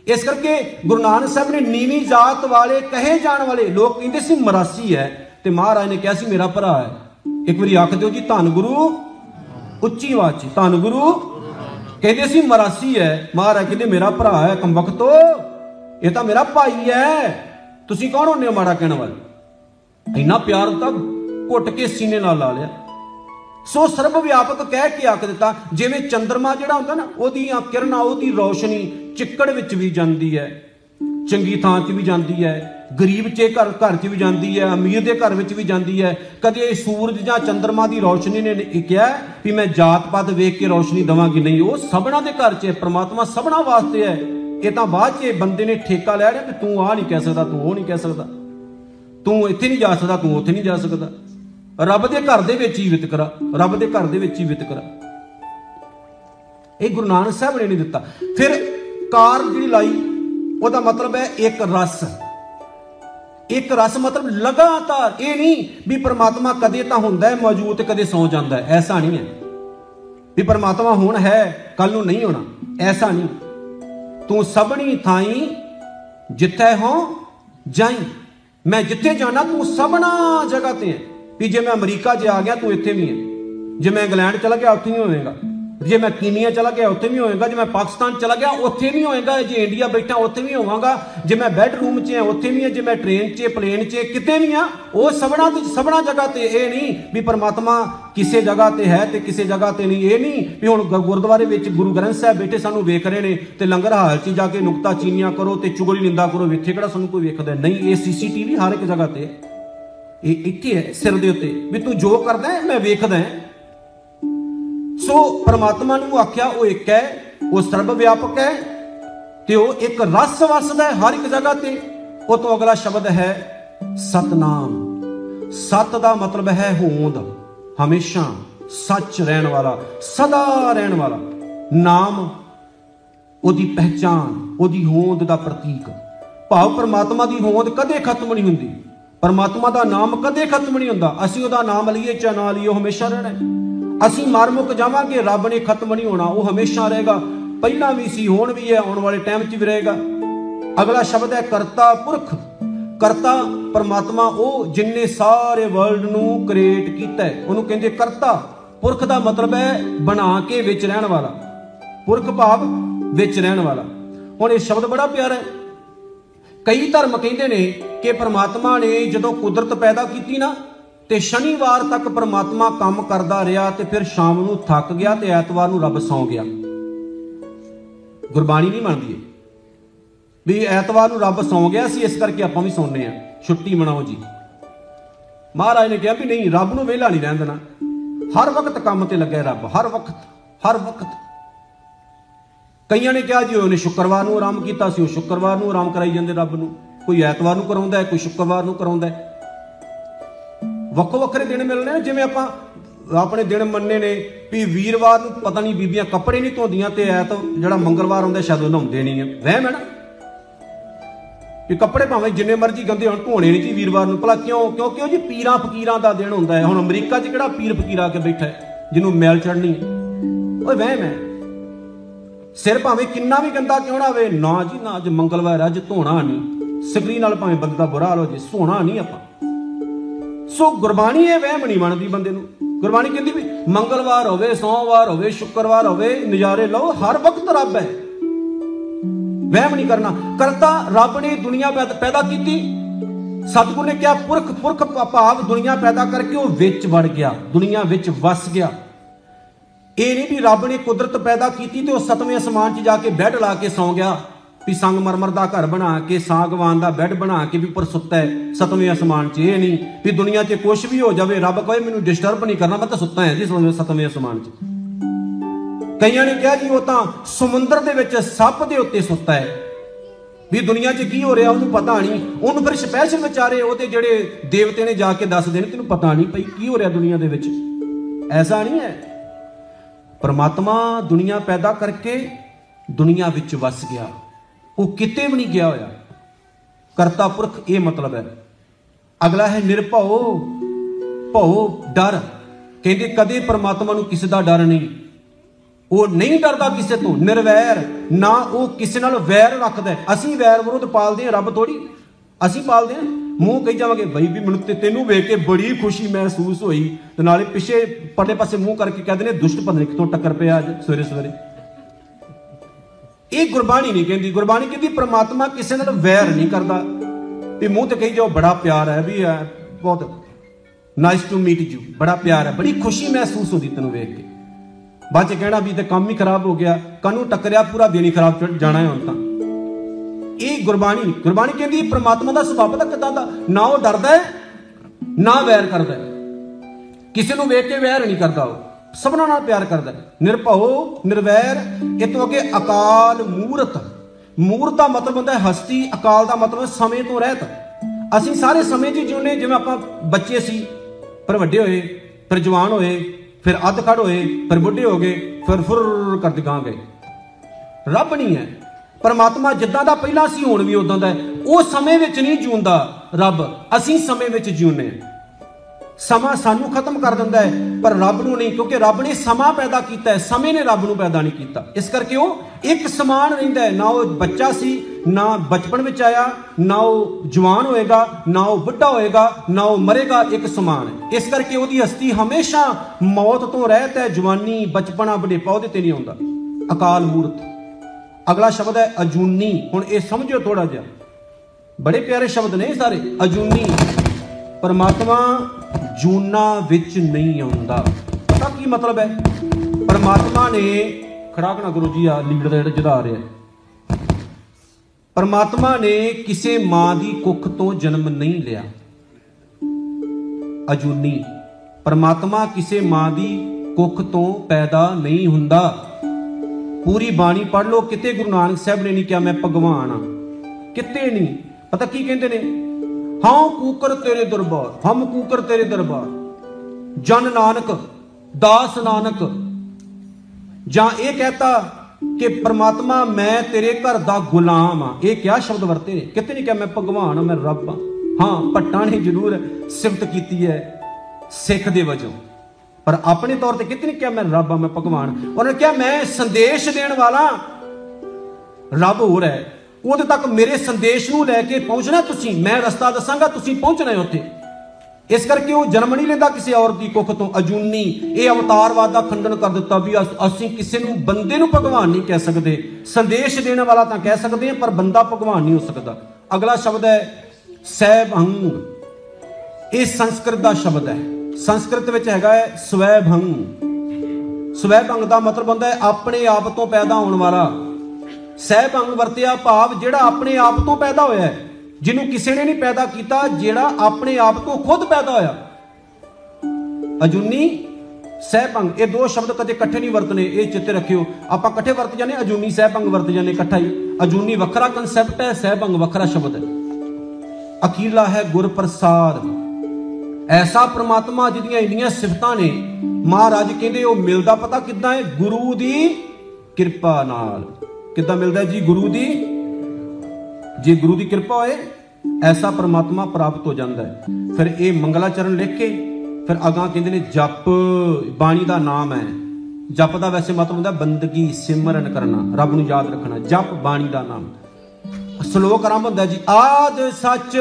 S1: ਇਸ ਕਰਕੇ ਗੁਰੂ ਨਾਨਕ ਸਾਹਿਬ ਨੇ ਨੀਵੀਂ ਜਾਤ ਵਾਲੇ, ਕਹੇ ਜਾਣ ਵਾਲੇ ਲੋਕ ਕਹਿੰਦੇ ਸੀ, ਮਰਾਸੀ ਹੈ। ਤੇ ਮਹਾਰਾਜ ਨੇ ਕਿਹਾ ਸੀ, ਮੇਰਾ ਭਰਾ ਹੈ। ਇੱਕ ਵਾਰੀ ਆਖ ਦਿਓ ਜੀ, ਧੰਨ ਗੁਰੂ ਉੱਚੀ ਆਵਾਜ਼ 'ਚ, ਧੰਨ ਗੁਰੂ। ਕਹਿੰਦੇ ਸੀ ਮਰਾਸੀ ਹੈ ਮਹਾਰਾਜ ਕਹਿੰਦੇ, ਮੇਰਾ ਭਰਾ ਹੈ ਕੰਬਖਤੋ ਇਹ ਤਾਂ ਮੇਰਾ ਭਾਈ ਹੈ ਤੁਸੀਂ ਕੌਣ ਹੁੰਦੇ ਹੋ ਮਾੜਾ ਕਹਿਣ ਵਾਲੇ? ਇੰਨਾ ਪਿਆਰ ਤਾਂ ਘੁੱਟ ਕੇ ਸੀਨੇ ਨਾਲ ਲਾ ਲਿਆ। ਸੋ ਸਰਬ ਵਿਆਪਕ ਕਹਿ ਕੇ ਆਖ ਦਿੱਤਾ, ਜਿਵੇਂ ਚੰ드ਰਮਾ ਜਿਹੜਾ ਹੁੰਦਾ ਨਾ ਉਹਦੀਆਂ ਕਿਰਨਾਂ, ਉਹਦੀ ਰੌਸ਼ਨੀ ਚਿੱਕੜ ਵਿੱਚ ਵੀ ਜਾਂਦੀ ਹੈ ਚੰਗੀ ਥਾਂ 'ਚ ਵੀ ਜਾਂਦੀ ਹੈ, ਗਰੀਬ 'ਚ ਘਰ ਘਰ 'ਚ ਵੀ ਜਾਂਦੀ ਹੈ, ਅਮੀਰ ਦੇ ਘਰ ਵਿੱਚ ਵੀ ਜਾਂਦੀ ਹੈ। ਕਦੇ ਸੂਰਜ ਜਾਂ ਚੰ드ਰਮਾ ਦੀ ਰੌਸ਼ਨੀ ਨੇ ਇਹ ਕਿਹਾ ਵੀ ਮੈਂ ਜਾਤ ਪਾਤ ਵੇਖ ਕੇ ਰੌਸ਼ਨੀ ਦਵਾਂਗੀ। ਨਹੀਂ, ਉਹ ਸਭਨਾ ਦੇ ਘਰ 'ਚ ਹੈ, ਪ੍ਰਮਾਤਮਾ ਸਭਨਾ ਵਾਸਤੇ ਹੈ। ਇਹ ਤਾਂ ਬਾਅਦ 'ਚ ਇਹ ਬੰਦੇ ਨੇ ਠੇਕਾ ਲੈ ਲਿਆ ਕਿ ਤੂੰ ਆ ਨਹੀਂ ਕਹਿ ਸਕਦਾ, ਤੂੰ ਉਹ ਨਹੀਂ ਕਹਿ ਸਕਦਾ। ਤੂੰ ਇੱਥੇ ਨਹੀਂ ਜਾ ਸਕਦਾ, ਤੂੰ ਉੱਥੇ ਨਹੀਂ ਜਾ ਸਕਦਾ। ਰੱਬ ਦੇ ਘਰ ਦੇ ਵਿੱਚ ਹੀ ਵਿਤਕਰਾ ਰੱਬ ਦੇ ਘਰ ਦੇ ਵਿੱਚ ਹੀ ਵਿਤਕਰਾ ਇਹ ਗੁਰੂ ਨਾਨਕ ਸਾਹਿਬ ਨੇ ਨਹੀਂ ਦਿੱਤਾ। ਫਿਰ ਕਾਰ ਜਿਹੜੀ ਲਾਈ ਉਹਦਾ ਮਤਲਬ ਹੈ ਇੱਕ ਰਸ। ਇੱਕ ਰਸ ਮਤਲਬ ਲਗਾਤਾਰ, ਇਹ ਨਹੀਂ ਵੀ ਪ੍ਰਮਾਤਮਾ ਕਦੇ ਤਾਂ ਹੁੰਦਾ ਹੈ ਮੌਜੂਦ ਤੇ ਕਦੇ ਸੌ ਜਾਂਦਾ ਹੈ। ਐਸਾ ਨਹੀਂ ਹੈ। ਵੀ ਪ੍ਰਮਾਤਮਾ ਹੁਣ ਹੈ ਕੱਲ ਨੂੰ ਨਹੀਂ ਹੋਣਾ। ਐਸਾ ਨਹੀਂ। ਤੂੰ ਸਭਣੀ ਥਾਈ ਜਿੱਥੇ ਹੋ ਜਾਈ। ਮੈਂ ਜਿੱਥੇ ਜਾਣਾ, ਤੂੰ ਸਭਨਾ ਜਗ੍ਹਾ ਤੇ ਹੈ। ਵੀ ਜੇ ਮੈਂ ਅਮਰੀਕਾ 'ਚ ਆ ਗਿਆ, ਤੂੰ ਇੱਥੇ ਵੀ ਹੈ। ਜੇ ਮੈਂ ਇੰਗਲੈਂਡ ਚਲਾ ਗਿਆ, ਉੱਥੇ ਵੀ ਹੋਵੇਗਾ। ਜੇ ਮੈਂ ਕੀਨੀਆ ਚਲਾ ਗਿਆ, ਉੱਥੇ ਵੀ ਹੋਵੇਗਾ ਜੇ ਮੈਂ ਪਾਕਿਸਤਾਨ ਚਲਾ ਗਿਆ, ਉੱਥੇ ਵੀ ਹੋਵੇਗਾ ਜੇ ਇੰਡੀਆ ਬੈਠਾ, ਉੱਥੇ ਵੀ ਹੋਵਾਂਗਾ। ਜੇ ਮੈਂ ਬੈੱਡਰੂਮ 'ਚ ਹਾਂ, ਉੱਥੇ ਵੀ ਹਾਂ। ਜੇ ਮੈਂ ਟ੍ਰੇਨ 'ਚ ਪਲੇਨ 'ਚ, ਕਿਤੇ ਵੀ ਆ ਉਹ ਸਭਨਾ ਤੇ ਸਭਨਾ ਜਗ੍ਹਾ ਤੇ ਇਹ ਨਹੀਂ ਵੀ ਪਰਮਾਤਮਾ ਕਿਸੇ ਜਗ੍ਹਾ ਤੇ ਹੈ ਤੇ ਕਿਸੇ ਜਗ੍ਹਾ ਤੇ ਨਹੀਂ। ਇਹ ਨਹੀਂ ਵੀ ਹੁਣ ਗ- ਗੁਰਦੁਆਰੇ ਵਿੱਚ ਗੁਰੂ ਗ੍ਰੰਥ ਸਾਹਿਬ ਬੈਠੇ ਸਾਨੂੰ ਵੇਖ ਰਹੇ ਨੇ ਤੇ ਲੰਗਰ ਹਾਲ 'ਚ ਜਾ ਕੇ ਨੁਕਤਾ ਚੀਨੀਆਂ ਕਰੋ ਤੇ ਚੁਗਲੀ ਨਿੰਦਾ ਕਰੋ। ਇੱਥੇ ਕਿਹੜਾ ਸਾਨੂੰ ਕੋਈ ਵੇਖਦਾ ਹੈ? ਨਹੀਂ? ਇਹ ਸੀਸੀਟੀਵੀ ਹਰ ਇੱਕ ਜਗ੍ਹਾ ਤੇ। ਹੈ ਇਹ ਇੱਥੇ ਹੈ ਸਿਰ ਦੇ ਉੱਤੇ। ਵੀ ਤੂੰ ਜੋ ਕਰਦਾ ਹੈ, ਮੈਂ ਵੇਖਦਾ ਹਾਂ। ਸੋ ਪ੍ਰਮਾਤਮਾ ਨੂੰ ਆਖਿਆ, ਉਹ ਇੱਕ ਹੈ, ਉਹ ਸਰਬ ਵਿਆਪਕ ਹੈ ਤੇ ਉਹ ਇੱਕ ਰਸ ਵਸਦਾ ਹੈ ਹਰ ਇੱਕ ਜਗ੍ਹਾ ਤੇ। ਉਹ ਤੋਂ ਅਗਲਾ ਸ਼ਬਦ ਹੈ ਸਤਨਾਮ। ਸਤ ਦਾ ਮਤਲਬ ਹੈ ਹੋਂਦ, ਹਮੇਸ਼ਾ ਸੱਚ ਰਹਿਣ ਵਾਲਾ, ਸਦਾ ਰਹਿਣ ਵਾਲਾ। ਨਾਮ, ਉਹਦੀ ਪਹਿਚਾਨ ਉਹਦੀ ਹੋਂਦ ਦਾ ਪ੍ਰਤੀਕ। ਭਾਵ ਪਰਮਾਤਮਾ ਦੀ ਹੋਂਦ ਕਦੇ ਖਤਮ ਨਹੀਂ ਹੁੰਦੀ। ਪਰਮਾਤਮਾ ਦਾ ਨਾਮ ਕਦੇ ਖਤਮ ਨਹੀਂ ਹੁੰਦਾ। ਅਸੀਂ ਉਹਦਾ ਨਾਮ ਲਈਏ ਚਾਹ ਨਾ ਲਈਏ, ਉਹ ਹਮੇਸ਼ਾ ਰਹਿਣਾ ਹੈ। ਅਸੀਂ ਮਰ ਮੁੱਕ ਜਾਵਾਂਗੇ, ਰੱਬ ਨੇ ਖਤਮ ਨਹੀਂ ਹੋਣਾ, ਉਹ ਹਮੇਸ਼ਾ ਰਹੇਗਾ। ਪਹਿਲਾਂ ਵੀ ਸੀ, ਹੁਣ ਵੀ ਹੈ, ਆਉਣ ਵਾਲੇ ਟਾਈਮ 'ਚ ਵੀ ਰਹੇਗਾ। ਅਗਲਾ ਸ਼ਬਦ ਹੈ ਕਰਤਾ ਪੁਰਖ। ਕਰਤਾ ਪਰਮਾਤਮਾ, ਉਹ ਜਿਨਨੇ ਸਾਰੇ ਵਰਲਡ ਨੂੰ ਕ੍ਰੀਏਟ ਕੀਤਾ ਹੈ। ਉਹਨੂੰ ਕਹਿੰਦੇ ਕਰਤਾ। ਪੁਰਖ ਦਾ ਮਤਲਬ ਹੈ ਬਣਾ ਕੇ ਵਿੱਚ ਰਹਿਣ ਵਾਲਾ। ਪੁਰਖ ਭਾਵ ਵਿੱਚ ਰਹਿਣ ਵਾਲਾ। ਹੁਣ ਇਹ ਸ਼ਬਦ ਬੜਾ ਪਿਆਰਾ ਹੈ। ਕਈ ਧਰਮ ਕਹਿੰਦੇ ਨੇ ਕਿ ਪ੍ਰਮਾਤਮਾ ਨੇ ਜਦੋਂ ਕੁਦਰਤ ਪੈਦਾ ਕੀਤੀ ਨਾ ਤੇ ਸ਼ਨੀਵਾਰ ਤੱਕ ਪ੍ਰਮਾਤਮਾ ਕੰਮ ਕਰਦਾ ਰਿਹਾ ਤੇ ਫਿਰ ਸ਼ਾਮ ਨੂੰ ਥੱਕ ਗਿਆ ਤੇ ਐਤਵਾਰ ਨੂੰ ਰੱਬ ਸੌਂ ਗਿਆ। ਗੁਰਬਾਣੀ ਨਹੀਂ ਮੰਨਦੀ ਇਹ। ਵੀ ਐਤਵਾਰ ਨੂੰ ਰੱਬ ਸੌਂ ਗਿਆ ਸੀ, ਇਸ ਕਰਕੇ ਆਪਾਂ ਵੀ ਸੌਂਨੇ ਆ ਛੁੱਟੀ ਮਨਾਓ ਜੀ। ਮਹਾਰਾਜ ਨੇ ਕਿਹਾ ਵੀ ਨਹੀਂ, ਰੱਬ ਨੂੰ ਵਿਹਲਾ ਨਹੀਂ ਰਹਿਣ ਦੇਣਾ। ਹਰ ਵਕਤ ਕੰਮ ਤੇ ਲੱਗਿਆ ਰੱਬ, ਹਰ ਵਕਤ ਹਰ ਵਕਤ। ਕਈਆਂ ਨੇ ਕਿਹਾ ਜੀ ਉਹਨੇ ਸ਼ੁੱਕਰਵਾਰ ਨੂੰ ਆਰਾਮ ਕੀਤਾ ਸੀ, ਉਹ ਸ਼ੁੱਕਰਵਾਰ ਨੂੰ ਆਰਾਮ ਕਰਾਈ ਜਾਂਦੇ ਰੱਬ ਨੂੰ। ਕੋਈ ਐਤਵਾਰ ਨੂੰ ਕਰਾਉਂਦਾ ਹੈ, ਕੋਈ ਸ਼ੁੱਕਰਵਾਰ ਨੂੰ ਕਰਾਉਂਦਾ ਹੈ। ਵੱਖੋ ਵੱਖਰੇ ਦਿਨ ਮਿਲਣੇ ਨੇ ਜਿਵੇਂ ਆਪਾਂ ਆਪਣੇ ਦਿਨ ਮੰਨੇ ਨੇ ਵੀ ਵੀਰਵਾਰ ਨੂੰ ਪਤਾ ਨਹੀਂ ਬੀਬੀਆਂ ਕੱਪੜੇ ਨਹੀਂ ਧੋਂਦੀਆਂ ਤੇ ਐਤ ਜਿਹੜਾ ਮੰਗਲਵਾਰ ਹੁੰਦਾ ਸ਼ਾਇਦ ਉਹ ਨਹਾਉਂਦੇ ਨਹੀਂ ਆ। ਵਹਿਮ ਹੈ ਨਾ? ਵੀ ਕੱਪੜੇ ਭਾਵੇਂ ਜਿੰਨੇ ਮਰਜ਼ੀ ਗੰਦੇ ਹੋਣ ਧੋਣੇ ਨਹੀਂ ਜੀ ਵੀਰਵਾਰ ਨੂੰ। ਭਲਾ ਕਿਉਂ ਕਿਉਂਕਿ ਉਹ ਜੀ ਪੀਰਾਂ ਫਕੀਰਾਂ ਦਾ ਦਿਨ ਹੁੰਦਾ ਹੈ। ਹੁਣ ਅਮਰੀਕਾ 'ਚ ਕਿਹੜਾ ਪੀਰ ਫਕੀਰ ਆ ਕੇ ਬੈਠਾ ਹੈ ਜਿਹਨੂੰ ਮੈਲ ਚੜਨੀ ਹੈ? ਓਏ ਵਹਿਮ ਹੈ। ਸਿਰ ਭਾਵੇਂ ਕਿੰਨਾ ਵੀ ਗੰਦਾ ਕਿਉਂ ਨਾ ਹੋਵੇ ਨਾ ਜੀ ਨਾ ਅੱਜ ਮੰਗਲਵਾਰ ਹੈ, ਅੱਜ ਧੋਣਾ ਨਹੀਂ। ਸਕਰੀਨ ਨਾਲ ਭਾਵੇਂ ਬੰਦੇ ਦਾ ਬੁਰਾ ਹਾਲ ਹੋ ਜੇ ਸੋਣਾ ਨਹੀਂ ਆਪਾਂ। ਸੋ ਗੁਰਬਾਣੀ ਇਹ ਵਹਿਮ ਨਹੀਂ ਮੰਨਦੀ ਬੰਦੇ ਨੂੰ। ਗੁਰਬਾਣੀ ਕਹਿੰਦੀ ਵੀ ਮੰਗਲਵਾਰ ਹੋਵੇ, ਸੋਮਵਾਰ ਹੋਵੇ, ਸ਼ੁੱਕਰਵਾਰ ਹੋਵੇ, ਨਜ਼ਾਰੇ ਲਓ, ਹਰ ਵਕਤ ਰੱਬ ਹੈ। ਵਹਿਮ ਨਹੀਂ ਕਰਨਾ। ਕਰਤਾ ਰੱਬ ਨੇ ਦੁਨੀਆ ਪੈਦਾ ਪੈਦਾ ਕੀਤੀ। ਸਤਿਗੁਰ ਨੇ ਕਿਹਾ, ਪੁਰਖ ਪੁਰਖ ਭ- ਭਾਵ ਦੁਨੀਆ ਪੈਦਾ ਕਰਕੇ ਉਹ ਵਿੱਚ ਵੜ ਗਿਆ, ਦੁਨੀਆ ਵਿੱਚ ਵਸ ਗਿਆ। ਇਹ ਨਹੀਂ ਵੀ ਰੱਬ ਨੇ ਕੁਦਰਤ ਪੈਦਾ ਕੀਤੀ ਤੇ ਉਹ ਸਤਵੇਂ ਅਸਮਾਨ 'ਚ ਜਾ ਕੇ ਬੈੱਡ ਲਾ ਕੇ ਸੌਂ ਗਿਆ। ਵੀ ਸੰਗਮਰਮਰ ਦਾ ਘਰ ਬਣਾ ਕੇ, ਸਾਗਵਾਨ ਦਾ ਬੈੱਡ ਬਣਾ ਕੇ ਵੀ ਉੱਪਰ ਸੁੱਤਾ ਹੈ। ਸਤਵੇਂ ਅਸਮਾਨ 'ਚ ਇਹ ਨਹੀਂ ਵੀ ਦੁਨੀਆ 'ਚ ਕੁਝ ਵੀ ਹੋ ਜਾਵੇ, ਰੱਬ ਕਹੇ ਮੈਨੂੰ ਡਿਸਟਰਬ ਨਹੀਂ ਕਰਨਾ, ਮੈਂ ਤਾਂ ਸੁੱਤਾ ਹਾਂ ਜੀ ਸਤਵੇਂ- ਸਤਵੇਂ ਅਸਮਾਨ 'ਚ। ਕਈਆਂ ਨੇ ਕਿਹਾ ਜੀ, ਉਹ ਤਾਂ ਸਮੁੰਦਰ ਦੇ ਵਿੱਚ ਸੱਪ ਦੇ ਉੱਤੇ ਸੁੱਤਾ ਹੈ। ਵੀ ਦੁਨੀਆ 'ਚ ਕੀ ਹੋ ਰਿਹਾ ਉਹਨੂੰ ਪਤਾ ਨਹੀਂ। ਉਹਨੂੰ ਫਿਰ ਸਪੈਸ਼ਲ ਵਿਚਾਰੇ ਉਹਦੇ ਜਿਹੜੇ ਦੇਵਤੇ ਨੇ ਜਾ ਕੇ ਦੱਸਦੇ ਨੇ, ਤੈਨੂੰ ਪਤਾ ਨਹੀਂ ਭਈ ਕੀ ਹੋ ਰਿਹਾ ਦੁਨੀਆ ਦੇ ਵਿੱਚ। ਐਸਾ ਨਹੀਂ ਹੈ। ਪਰਮਾਤਮਾ ਦੁਨੀਆ ਪੈਦਾ ਕਰਕੇ ਦੁਨੀਆ ਵਿੱਚ ਵਸ ਗਿਆ। ਉਹ ਕਿਤੇ ਵੀ ਨਹੀਂ ਗਿਆ ਹੋਇਆ। ਕਰਤਾ ਪੁਰਖ, ਇਹ ਮਤਲਬ ਹੈ। ਅਗਲਾ ਹੈ ਨਿਰਭਉ, ਭਉ, ਡਰ। ਕਹਿੰਦੇ ਕਦੇ ਪਰਮਾਤਮਾ ਨੂੰ ਕਿਸੇ ਦਾ ਡਰ ਨਹੀਂ। ਉਹ ਨਹੀਂ ਡਰਦਾ ਕਿਸੇ ਤੋਂ, ਨਿਰਵੈਰ। ਨਾ ਉਹ ਕਿਸੇ ਨਾਲ ਵੈਰ ਰੱਖਦਾ ਹੈ। ਅਸੀਂ ਵੈਰ ਵਿਰੋਧ ਪਾਲਦੇ ਹਾਂ, ਰੱਬ ਥੋੜੀ ਅਸੀਂ ਪਾਲਦੇ ਹਾਂ। ਮੂੰਹ ਕਹੀ ਜਾਵਾਂਗੇ, ਬਈ ਵੀ ਮੈਨੂੰ ਤੇ ਤੈਨੂੰ ਵੇਖ ਕੇ ਬੜੀ ਖੁਸ਼ੀ ਮਹਿਸੂਸ ਹੋਈ। ਤੇ ਨਾਲੇ ਪਿੱਛੇ ਪਰਲੇ ਪਾਸੇ ਮੂੰਹ ਕਰਕੇ ਕਹਿੰਦੇ ਨੇ, ਦੁਸ਼ਟ ਬੰਦੇ ਕਿਤੋਂ ਟੱਕਰ ਪਿਆ ਅੱਜ ਸਵੇਰੇ ਸਵੇਰੇ ਇਹ ਗੁਰਬਾਣੀ ਨਹੀਂ ਕਹਿੰਦੀ। ਗੁਰਬਾਣੀ ਕਹਿੰਦੀ ਪ੍ਰਮਾਤਮਾ ਕਿਸੇ ਨਾਲ ਵੈਰ ਨਹੀਂ ਕਰਦਾ। ਵੀ ਮੂੰਹ ਤੇ ਕਹੀ ਜਾਓ, ਬੜਾ ਪਿਆਰ ਹੈ ਵੀ ਹੈ। ਬਹੁਤ ਨਾਈਸ ਟੂ ਮੀਟ ਯੂ ਬੜਾ ਪਿਆਰ ਹੈ। ਬੜੀ ਖੁਸ਼ੀ ਮਹਿਸੂਸ ਹੁੰਦੀ ਤੈਨੂੰ ਵੇਖ ਕੇ। ਬਾਅਦ ਚ ਕਹਿਣਾ ਵੀ ਤੇ ਕੰਮ ਹੀ ਖਰਾਬ ਹੋ ਗਿਆ। ਕਾਨੂੰ ਟੱਕਰਿਆ, ਪੂਰਾ ਦਿਨ ਹੀ ਖਰਾਬ ਚੜ੍ਹ ਜਾਣਾ ਹੈ ਹੁਣ ਤਾਂ। ਇਹ ਗੁਰਬਾਣੀ ਗੁਰਬਾਣੀ ਕਹਿੰਦੀ ਪ੍ਰਮਾਤਮਾ ਦਾ ਸੁਭਾਅ ਪਤਾ ਕਿਦਾਂ ਦਾ? ਨਾ ਉਹ ਡਰਦਾ ਹੈ, ਨਾ ਵੈਰ ਕਰਦਾ ਹੈ। ਕਿਸੇ ਨੂੰ ਵੇਖ ਕੇ ਵੈਰ ਨਹੀਂ ਕਰਦਾ ਉਹ। ਸਭਨਾਂ ਨਾਲ ਪਿਆਰ ਕਰਦਾ ਹੈ। ਨਿਰਭਉ, ਨਿਰਵੈਰ, ਇਹ ਤੋਂ ਅੱਗੇ ਅਕਾਲ ਮੂਰਤ। ਮੂਰਤ ਦਾ ਮਤਲਬ ਹੁੰਦਾ ਹੈ ਹਸਤੀ, ਅਕਾਲ ਦਾ ਮਤਲਬ ਹੈ ਸਮੇਂ ਤੋਂ ਰਹਿਤ। ਅਸੀਂ ਸਾਰੇ ਸਮੇਂ 'ਚ ਜਿਉਨੇ ਜਿਵੇਂ ਆਪਾਂ ਬੱਚੇ ਸੀ, ਫਿਰ ਵੱਡੇ ਹੋਏ, ਫਿਰ ਜਵਾਨ ਹੋਏ, ਫਿਰ ਅੱਧ ਖੜ ਹੋਏ, ਫਿਰ ਬੁੱਢੇ ਹੋ ਗਏ, ਫਿਰ ਫੁਰ ਕਰਦੇ ਗਾਂ ਗਏ। ਰੱਬ ਨਹੀਂ ਹੈ। ਪਰਮਾਤਮਾ ਜਿੱਦਾਂ ਦਾ ਪਹਿਲਾਂ ਸੀ, ਹੁਣ ਵੀ ਉਦਾਂ ਦਾ ਹੈ। ਉਹ ਸਮੇਂ ਵਿੱਚ ਨਹੀਂ ਜਿਉਂਦਾ ਰੱਬ। ਅਸੀਂ ਸਮੇਂ ਵਿੱਚ ਜਿਉਂਦੇ ਹਾਂ। ਸਮਾਂ ਸਾਨੂੰ ਖਤਮ ਕਰ ਦਿੰਦਾ ਹੈ, ਪਰ ਰੱਬ ਨੂੰ ਨਹੀਂ, ਕਿਉਂਕਿ ਰੱਬ ਨੇ ਸਮਾਂ ਪੈਦਾ ਕੀਤਾ ਹੈ, ਸਮੇਂ ਨੇ ਰੱਬ ਨੂੰ ਪੈਦਾ ਨਹੀਂ ਕੀਤਾ। ਇਸ ਕਰਕੇ ਉਹ ਇੱਕ ਸਮਾਨ ਰਹਿੰਦਾ ਹੈ, ਨਾ ਉਹ ਬੱਚਾ ਸੀ, ਨਾ ਬਚਪਨ ਵਿੱਚ ਆਇਆ, ਨਾ ਉਹ ਜਵਾਨ ਹੋਏਗਾ, ਨਾ ਉਹ ਬੁੱਢਾ ਹੋਏਗਾ, ਨਾ ਉਹ ਮਰੇਗਾ, ਇੱਕ ਸਮਾਨ ਹੈ। ਇਸ ਕਰਕੇ ਉਹਦੀ ਹਸਤੀ ਹਮੇਸ਼ਾ ਮੌਤ ਤੋਂ ਰਹਿਤ ਹੈ, ਜਵਾਨੀ, ਬਚਪਨਾ, ਬੁਢੇਪਾ, ਉਹਦੇ ਤੇ ਨਹੀਂ ਆਉਂਦਾ। ਅਕਾਲ ਮੂਰਤ। ਅਗਲਾ ਸ਼ਬਦ ਹੈ ਅਜੂਨੀ। ਹੁਣ ਇਹ ਸਮਝਿਓ ਥੋੜਾ ਜਿਹਾ। ਬੜੇ ਪਿਆਰੇ ਸ਼ਬਦ ਨੇ ਇਹ ਸਾਰੇ। ਅਜੂਨੀ। ਪਰਮਾਤਮਾ ਜੂਨਾ ਵਿੱਚ ਨਹੀਂ ਆਉਂਦਾ। ਪਤਾ ਕੀ ਮਤਲਬ ਹੈ? ਪਰਮਾਤਮਾ ਨੇ ਖੜਾ ਕਣਾ ਗੁਰੂ ਜੀ ਆ ਲੀਡਰ ਦਾ ਜਿਹੜਾ ਜਦਾ ਰਿਹਾ ਹੈ। ਪਰਮਾਤਮਾ ਨੇ ਕਿਸੇ ਮਾਂ ਦੀ ਕੁੱਖ ਤੋਂ ਜਨਮ ਨਹੀਂ ਲਿਆ। ਅਜੂਨੀ, ਪਰਮਾਤਮਾ ਕਿਸੇ ਮਾਂ ਦੀ ਕੁੱਖ ਤੋਂ ਪੈਦਾ ਨਹੀਂ ਹੁੰਦਾ। ਪੂਰੀ ਬਾਣੀ ਪੜ੍ਹ ਲਓ, ਕਿਤੇ ਗੁਰੂ ਨਾਨਕ ਸਾਹਿਬ ਨੇ ਨਹੀਂ ਕਿਹਾ, ਮੈਂ ਭਗਵਾਨ ਆ। ਕਿਤੇ ਨਹੀਂ। ਪਤਾ ਕੀ ਕਹਿੰਦੇ ਨੇ? ਹਾਂ ਕੂਕਰ ਤੇਰੇ ਦਰਬਾਰ, ਹਮ ਕੂਕਰ ਤੇਰੇ ਦਰਬਾਰ। ਜਨ ਨਾਨਕ, ਦਾਸ ਨਾਨਕ, ਜਾਂ ਇਹ ਕਹਤਾ ਕਿ ਪ੍ਰਮਾਤਮਾ ਮੈਂ ਤੇਰੇ ਘਰ ਦਾ ਗੁਲਾਮ ਆ ਇਹ ਕਿਆ ਸ਼ਬਦ ਵਰਤੇ ਨੇ? ਕਿਤੇ ਨਹੀਂ ਕਿਹਾ ਮੈਂ ਭਗਵਾਨ ਆ ਮੈਂ ਰੱਬ ਆ ਹਾਂ, ਭੱਟਾਂ ਨੇ ਜ਼ਰੂਰ ਸਿਫਤ ਕੀਤੀ ਹੈ ਸਿੱਖ ਦੇ ਵਜੋਂ। ਪਰ ਆਪਣੇ ਤੌਰ ਤੇ ਕਿਤੇ ਨਹੀਂ ਕਿਹਾ ਮੈਂ ਰੱਬ ਆ ਮੈਂ ਭਗਵਾਨ ਉਹਨਾਂ ਨੇ ਕਿਹਾ ਮੈਂ ਸੰਦੇਸ਼ ਦੇਣ ਵਾਲਾ ਰੱਬ ਹੋਰ ਹੈ। ਉਹਦੇ ਤੱਕ ਮੇਰੇ ਸੰਦੇਸ਼ ਨੂੰ ਲੈ ਕੇ ਪਹੁੰਚਣਾ ਤੁਸੀਂ, ਮੈਂ ਰਸਤਾ ਦੱਸਾਂਗਾ, ਤੁਸੀਂ ਪਹੁੰਚਣਾ ਹੈ ਉੱਥੇ। ਇਸ ਕਰਕੇ ਉਹ ਜਨਮ ਨਹੀਂ ਲੈਂਦਾ ਕਿਸੇ ਔਰਤ ਦੀ ਕੁੱਖ ਤੋਂ। ਅਜੂਨੀ, ਇਹ ਅਵਤਾਰਵਾਦ ਦਾ ਖੰਡਨ ਕਰ ਦਿੱਤਾ ਵੀ ਅਸ- ਅਸੀਂ ਕਿਸੇ ਨੂੰ ਬੰਦੇ ਨੂੰ ਭਗਵਾਨ ਨਹੀਂ ਕਹਿ ਸਕਦੇ। ਸੰਦੇਸ਼ ਦੇਣ ਵਾਲਾ ਤਾਂ ਕਹਿ ਸਕਦੇ ਹਾਂ, ਪਰ ਬੰਦਾ ਭਗਵਾਨ ਨਹੀਂ ਹੋ ਸਕਦਾ। ਅਗਲਾ ਸ਼ਬਦ ਹੈ ਸੈਭੰਗ ਇਹ ਸੰਸਕ੍ਰਿਤ ਦਾ ਸ਼ਬਦ ਹੈ। ਸੰਸਕ੍ਰਿਤ ਵਿੱਚ ਹੈਗਾ ਹੈ ਸਵੈਭੰਗ ਸਵੈਭੰਗ ਦਾ ਮਤਲਬ ਹੁੰਦਾ ਹੈ, ਆਪਣੇ ਆਪ ਤੋਂ ਪੈਦਾ ਹੋਣ ਵਾਲਾ। ਸਹਿਭੰਗ ਵਰਤਿਆ ਭਾਵ ਜਿਹੜਾ ਆਪਣੇ ਆਪ ਤੋਂ ਪੈਦਾ ਹੋਇਆ ਹੈ, ਜਿਹਨੂੰ ਕਿਸੇ ਨੇ ਨਹੀਂ ਪੈਦਾ ਕੀਤਾ, ਜਿਹੜਾ ਆਪਣੇ ਆਪ ਤੋਂ ਖੁਦ ਪੈਦਾ ਹੋਇਆ। ਅਜੂਨੀ ਸਹਿਭੰਗ ਇਹ ਦੋ ਸ਼ਬਦ ਕਦੇ ਇਕੱਠੇ ਨਹੀਂ ਵਰਤਨੇ, ਇਹ ਚਿੱਤੇ ਰੱਖਿਓ। ਆਪਾਂ ਇਕੱਠੇ ਵਰਤ ਜਾਂਦੇ, ਅਜੂਨੀ ਸਹਿਭੰਗ ਵਰਤ ਜਾਂਦੇ ਇਕੱਠਾ ਹੀ ਅਜੂਨੀ ਵੱਖਰਾ ਕਨਸੈਪਟ ਹੈ ਸਹਿਭੰਗ ਵੱਖਰਾ ਸ਼ਬਦ ਹੈ। ਅਕੀਲਾ ਹੈ ਗੁਰਪ੍ਰਸਾਦ। ਐਸਾ ਪ੍ਰਮਾਤਮਾ ਜਿਹਦੀਆਂ ਇੰਨੀਆਂ ਸਿਫਤਾਂ ਨੇ, ਮਹਾਰਾਜ ਕਹਿੰਦੇ ਉਹ ਮਿਲਦਾ ਪਤਾ ਕਿੱਦਾਂ ਹੈ? ਗੁਰੂ ਦੀ ਕਿਰਪਾ ਨਾਲ। ਕਿੱਦਾਂ ਮਿਲਦਾ ਹੈ ਜੀ? ਗੁਰੂ ਦੀ, ਜੇ ਗੁਰੂ ਦੀ ਕਿਰਪਾ ਹੋਏ, ਐਸਾ ਪ੍ਰਮਾਤਮਾ ਪ੍ਰਾਪਤ ਹੋ ਜਾਂਦਾ ਹੈ। ਫਿਰ ਇਹ ਮੰਗਲਾਚਰਨ ਲਿਖ ਕੇ, ਫਿਰ ਅਗਾਂ ਕਹਿੰਦੇ ਨੇ, ਜਪ ਬਾਣੀ ਦਾ ਨਾਮ ਹੈ। ਜਪ ਦਾ ਵੈਸੇ ਮਤਲਬ ਹੁੰਦਾ ਬੰਦਗੀ, ਸਿਮਰਨ ਕਰਨਾ, ਰੱਬ ਨੂੰ ਯਾਦ ਰੱਖਣਾ। ਜਪ ਬਾਣੀ ਦਾ ਨਾਮ। ਸ਼ਲੋਕ ਆਰੰਭ ਹੁੰਦਾ ਜੀ, ਆਦ ਸੱਚ